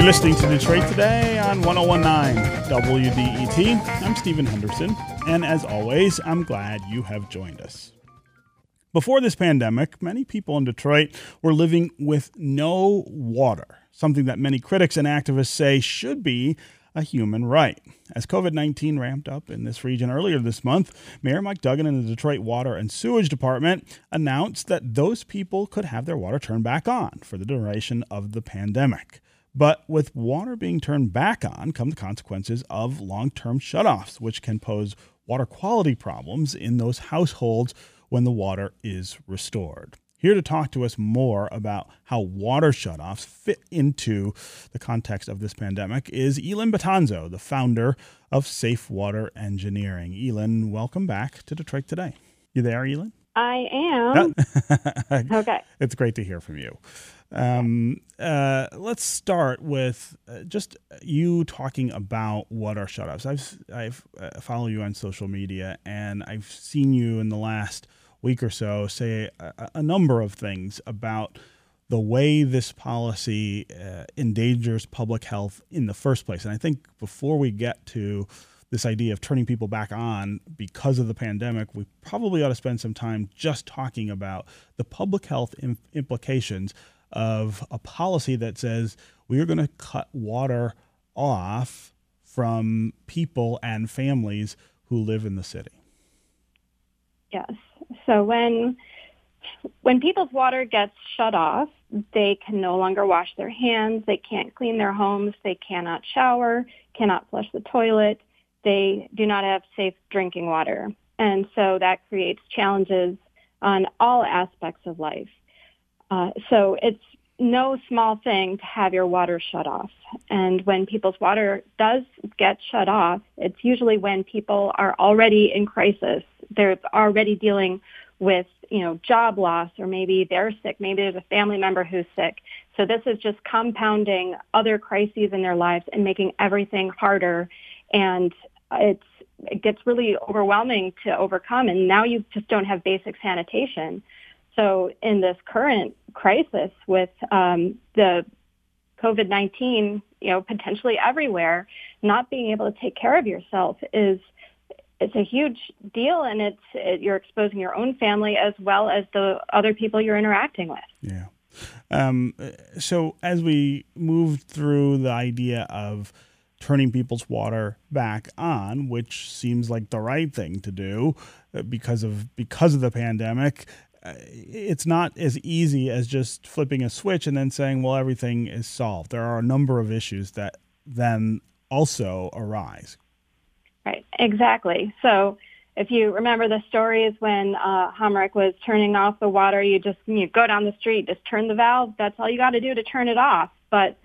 You're listening to Detroit Today on 1019 WDET. I'm Stephen Henderson, and as always, I'm glad you have joined us. Before this pandemic, many people in Detroit were living with no water, something that many critics and activists say should be a human right. As COVID 19 ramped up in this region earlier this month, Mayor Mike Duggan and the Detroit Water and Sewage Department announced that those people could have their water turned back on for the duration of the pandemic. But with water being turned back on come the consequences of long term shutoffs, which can pose water quality problems in those households when the water is restored. Here to talk to us more about how water shutoffs fit into the context of this pandemic is Elin Betanzo, the founder of Safe Water Engineering. Elin, welcome back to Detroit Today. You there, Elin? I am. okay. It's great to hear from you. Um, uh, let's start with uh, just you talking about what are shutoffs. I've I've uh, follow you on social media, and I've seen you in the last week or so say a, a number of things about the way this policy uh, endangers public health in the first place. And I think before we get to this idea of turning people back on because of the pandemic, we probably ought to spend some time just talking about the public health implications of a policy that says we are going to cut water off from people and families who live in the city. Yes. So when when people's water gets shut off, they can no longer wash their hands, they can't clean their homes, they cannot shower, cannot flush the toilet, they do not have safe drinking water. And so that creates challenges on all aspects of life. Uh, so it's no small thing to have your water shut off. And when people's water does get shut off, it's usually when people are already in crisis. They're already dealing with, you know, job loss or maybe they're sick. Maybe there's a family member who's sick. So this is just compounding other crises in their lives and making everything harder. And it's, it gets really overwhelming to overcome. And now you just don't have basic sanitation. So in this current crisis with um, the COVID-19, you know, potentially everywhere, not being able to take care of yourself is it's a huge deal, and it's it, you're exposing your own family as well as the other people you're interacting with. Yeah. Um, so as we move through the idea of turning people's water back on, which seems like the right thing to do uh, because of because of the pandemic, it's not as easy as just flipping a switch and then saying, well, everything is solved. There are a number of issues that then also arise. Right, exactly. So if you remember the stories when uh, Homrich was turning off the water, you just you go down the street, just turn the valve. That's all you got to do to turn it off. But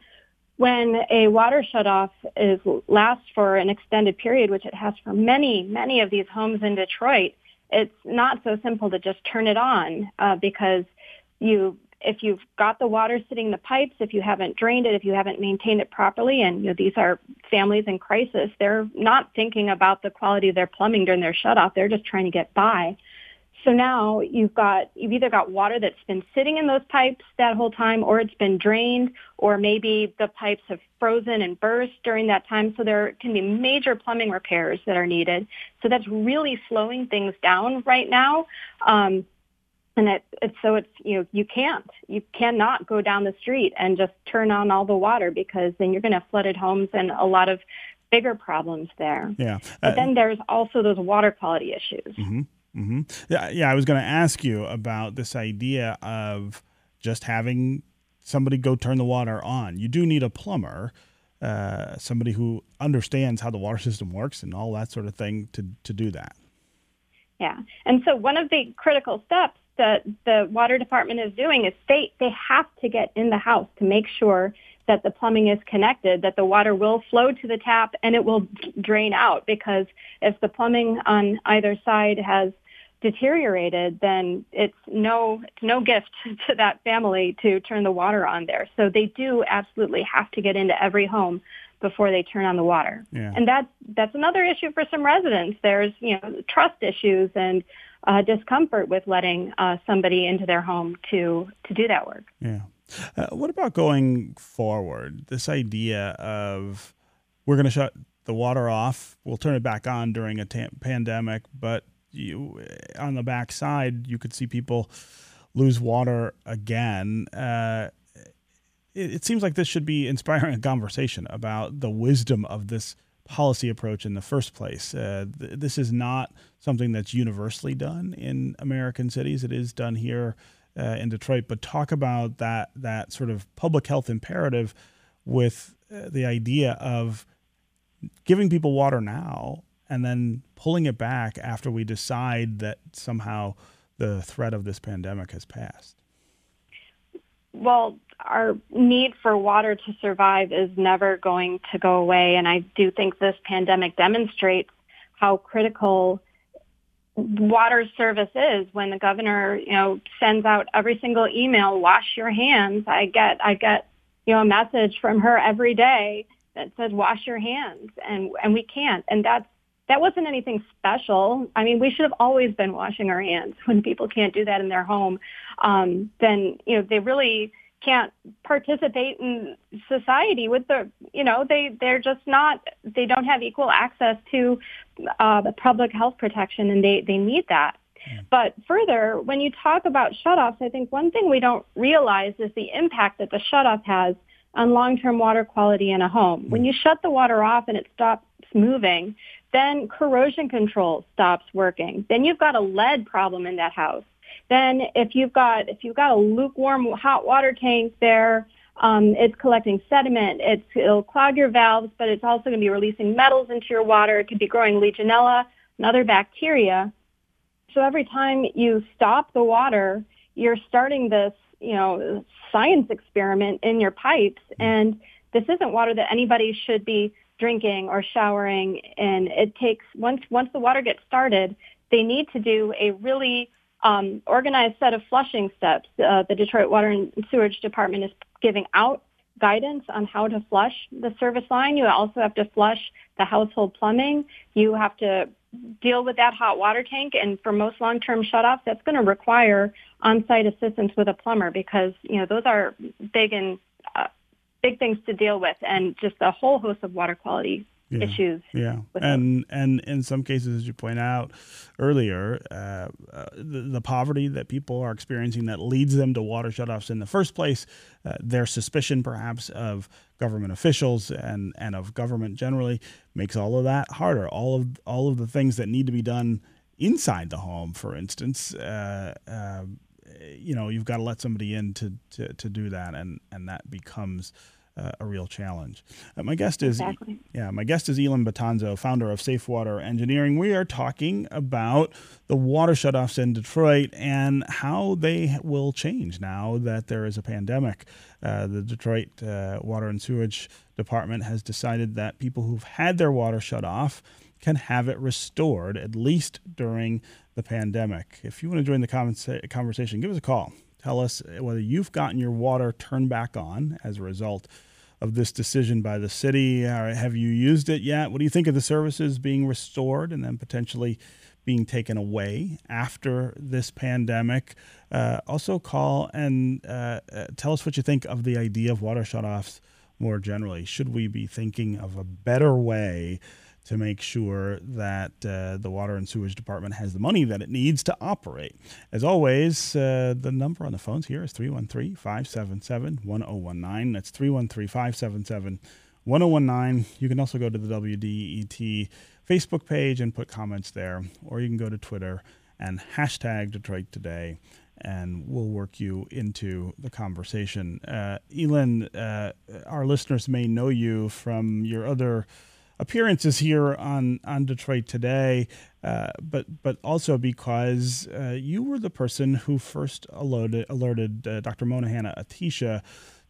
when a water shutoff is lasts for an extended period, which it has for many, many of these homes in Detroit, it's not so simple to just turn it on uh, because you if you've got the water sitting in the pipes, if you haven't drained it, if you haven't maintained it properly, and you know, these are families in crisis, they're not thinking about the quality of their plumbing during their shutoff. They're just trying to get by. So now you've got, you've either got water that's been sitting in those pipes that whole time or it's been drained or maybe the pipes have frozen and burst during that time. So there can be major plumbing repairs that are needed. So that's really slowing things down right now. Um, and it, it's so it's you know you can't you cannot go down the street and just turn on all the water because then you're going to have flooded homes and a lot of bigger problems there. Yeah. Uh, but then there's also those water quality issues. Mm-hmm. Mm-hmm. Yeah, yeah. I was going to ask you about this idea of just having somebody go turn the water on. You do need a plumber, uh, somebody who understands how the water system works and all that sort of thing to to do that. Yeah, and so one of the critical steps that the water department is doing is they they have to get in the house to make sure that the plumbing is connected, that the water will flow to the tap and it will drain out because if the plumbing on either side has deteriorated, then it's no it's no gift to that family to turn the water on there. So they do absolutely have to get into every home before they turn on the water. Yeah. And that's that's another issue for some residents. There's you know trust issues and uh, discomfort with letting uh, somebody into their home to to do that work. Yeah. Uh, what about going forward? This idea of we're going to shut the water off, we'll turn it back on during a ta- pandemic, but you on the backside, you could see people lose water again. Uh, it, it seems like this should be inspiring a conversation about the wisdom of this policy approach in the first place. Uh, th- this is not something that's universally done in American cities. It is done here uh, in Detroit. But talk about that that sort of public health imperative with uh, the idea of giving people water now and then pulling it back after we decide that somehow the threat of this pandemic has passed. Well, our need for water to survive is never going to go away. And I do think this pandemic demonstrates how critical water service is when the governor, you know, sends out every single email, wash your hands. I get, I get, you know, a message from her every day that says wash your hands and, and we can't. And that's, that wasn't anything special. I mean, we should have always been washing our hands when people can't do that in their home. Um, then, you know, they really, can't participate in society with the you know they they're just not they don't have equal access to uh, the public health protection and they they need that but further when you talk about shutoffs i think one thing we don't realize is the impact that the shutoff has on long-term water quality in a home when you shut the water off and it stops moving then corrosion control stops working then you've got a lead problem in that house then if you've got if you've got a lukewarm hot water tank there, um, it's collecting sediment. It's, it'll clog your valves, but it's also going to be releasing metals into your water. It could be growing Legionella and other bacteria. So every time you stop the water, you're starting this, you know, science experiment in your pipes. And this isn't water that anybody should be drinking or showering in. It takes once once the water gets started, they need to do a really um, organized set of flushing steps. Uh, the Detroit Water and Sewerage Department is giving out guidance on how to flush the service line. You also have to flush the household plumbing. You have to deal with that hot water tank. And for most long-term shutoffs, that's going to require on-site assistance with a plumber because, you know, those are big and uh, big things to deal with and just a whole host of water quality yeah. issues. Yeah, and and in some cases, as you point out earlier, uh, uh, the, the, poverty that people are experiencing that leads them to water shutoffs in the first place, uh, their suspicion perhaps of government officials and and of government generally makes all of that harder. All of all of the things that need to be done inside the home, for instance. Uh, uh, you know, you've got to let somebody in to, to, to do that, and, and that becomes uh, a real challenge. Uh, my guest is exactly. yeah, my guest is Elin Betanzo, founder of Safe Water Engineering. We are talking about the water shutoffs in Detroit and how they will change now that there is a pandemic. Uh, the Detroit uh, Water and Sewage Department has decided that people who've had their water shut off can have it restored at least during the pandemic. If you want to join the conversation, give us a call. Tell us whether you've gotten your water turned back on as a result of this decision by the city. have you used it yet? What do you think of the services being restored and then potentially being taken away after this pandemic? Uh, also, call and uh, uh, tell us what you think of the idea of water shutoffs more generally. Should we be thinking of a better way? To make sure that uh, the Water and Sewage Department has the money that it needs to operate. As always, uh, the number on the phones here is 313 577 1019. That's 313 577 1019. You can also go to the WDET Facebook page and put comments there, or you can go to Twitter and hashtag Detroit Today and we'll work you into the conversation. Uh, Elin, uh, our listeners may know you from your other appearances here on on Detroit today, uh, but but also because uh, you were the person who first alerted alerted uh, Dr. Mona Hanna-Attisha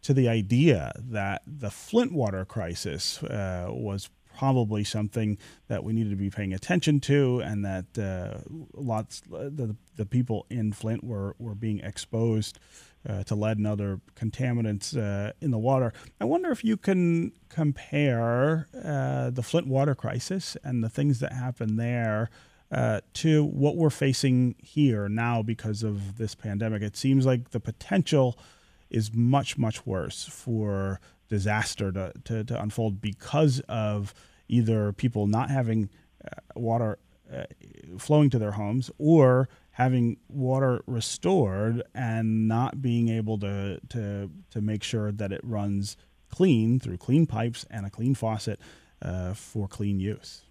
to the idea that the Flint water crisis uh, was probably something that we needed to be paying attention to, and that uh, lots the the people in Flint were were being exposed uh, to lead and other contaminants uh, in the water. I wonder if you can compare uh, the Flint water crisis and the things that happened there uh, to what we're facing here now because of this pandemic. It seems like the potential is much, much worse for disaster to, to, to unfold because of either people not having uh, water uh, flowing to their homes or having water restored and not being able to, to, to make sure that it runs clean through clean pipes and a clean faucet uh, for clean use.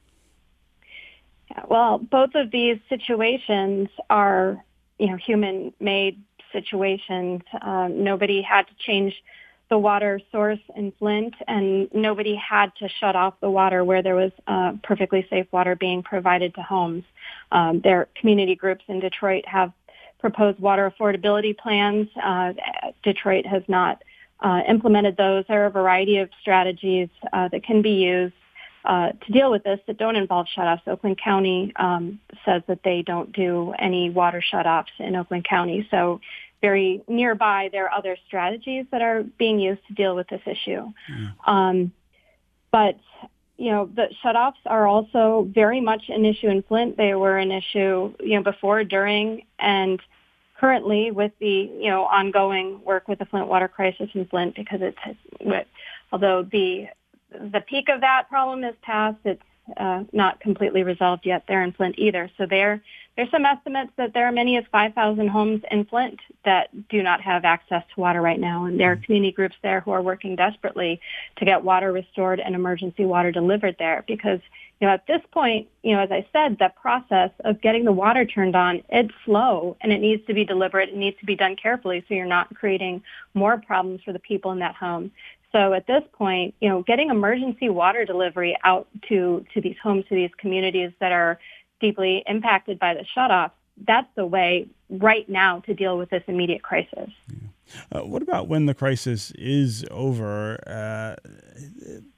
Well, both of these situations are, you know, human-made situations. Um, nobody had to change the water source in Flint, and nobody had to shut off the water where there was uh, perfectly safe water being provided to homes. Um, their community groups in Detroit have proposed water affordability plans. Uh, Detroit has not uh, implemented those. There are a variety of strategies uh, that can be used uh, to deal with this that don't involve shutoffs. Oakland County um, says that they don't do any water shutoffs in Oakland County. So very nearby, there are other strategies that are being used to deal with this issue. Yeah. Um, but you know, the shutoffs are also very much an issue in Flint. They were an issue, you know, before, during, and currently with the, you know, ongoing work with the Flint water crisis in Flint because it's, although the the peak of that problem is past. It's uh, not completely resolved yet there in Flint either. So there, there's some estimates that there are many as 5,000 homes in Flint that do not have access to water right now. And there are community groups there who are working desperately to get water restored and emergency water delivered there because, you know, at this point, you know, as I said, the process of getting the water turned on, it's slow and it needs to be deliberate. It needs to be done carefully so you're not creating more problems for the people in that home. So at this point, you know, getting emergency water delivery out to, to these homes, to these communities that are deeply impacted by the shutoff, that's the way right now to deal with this immediate crisis. Uh, what about when the crisis is over? Uh,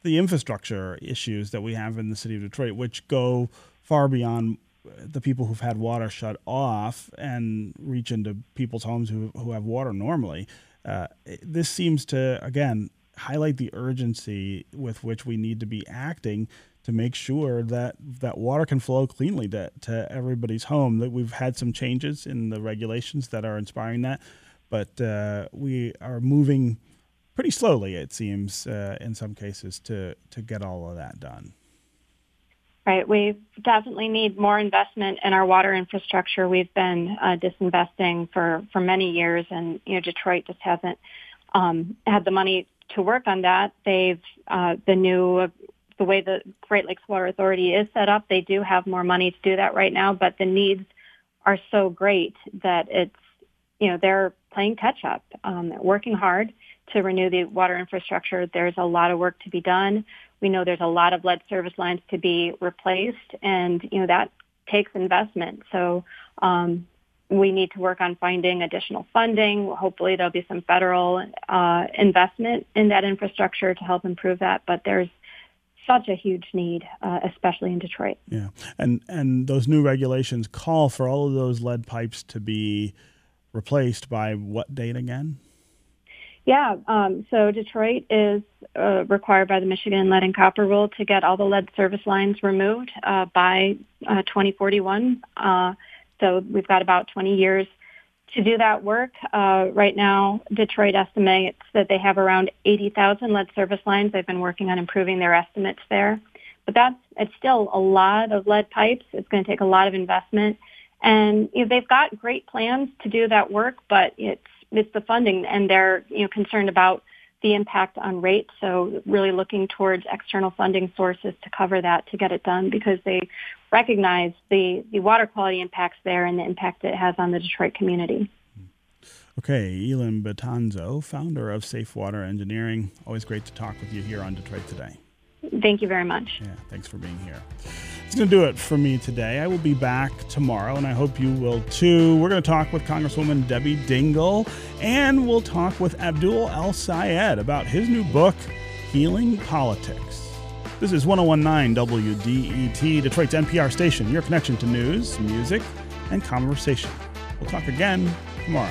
the infrastructure issues that we have in the city of Detroit, which go far beyond the people who've had water shut off and reach into people's homes who, who have water normally. Uh, this seems to, again, highlight the urgency with which we need to be acting to make sure that that water can flow cleanly to, to everybody's home. That we've had some changes in the regulations that are inspiring that, but uh, we are moving pretty slowly. It seems uh, in some cases to to get all of that done. Right. We definitely need more investment in our water infrastructure. We've been uh, disinvesting for, for many years, and you know Detroit just hasn't um, had the money to work on that. They've uh, the new the way the Great Lakes Water Authority is set up, they do have more money to do that right now, but the needs are so great that it's you know they're playing catch up, um, working hard to renew the water infrastructure. There's a lot of work to be done. We know there's a lot of lead service lines to be replaced, and you know that takes investment. So um, we need to work on finding additional funding. Hopefully there'll be some federal uh, investment in that infrastructure to help improve that. But there's such a huge need, uh, especially in Detroit. Yeah, and and those new regulations call for all of those lead pipes to be replaced by what date again? Yeah, um, so Detroit is uh, required by the Michigan Lead and Copper Rule to get all the lead service lines removed uh, by uh, 2041. So we've got about 20 years to do that work. Uh, right now, Detroit estimates that they have around 80,000 lead service lines. They've been working on improving their estimates there. But that's, it's still a lot of lead pipes. It's going to take a lot of investment. And you know, they've got great plans to do that work, but it's, it's the funding and they're, you know, concerned about the impact on rates. So really looking towards external funding sources to cover that to get it done because they recognize the, the water quality impacts there and the impact it has on the Detroit community. Okay, Elin Betanzo, founder of Safe Water Engineering. Always great to talk with you here on Detroit Today. Thank you very much. Yeah, thanks for being here. It's going to do it for me today. I will be back tomorrow, and I hope you will too. We're going to talk with Congresswoman Debbie Dingell, and we'll talk with Abdul El Sayed about his new book, Healing Politics. This is 1019 WDET, Detroit's NPR station, your connection to news, music, and conversation. We'll talk again tomorrow.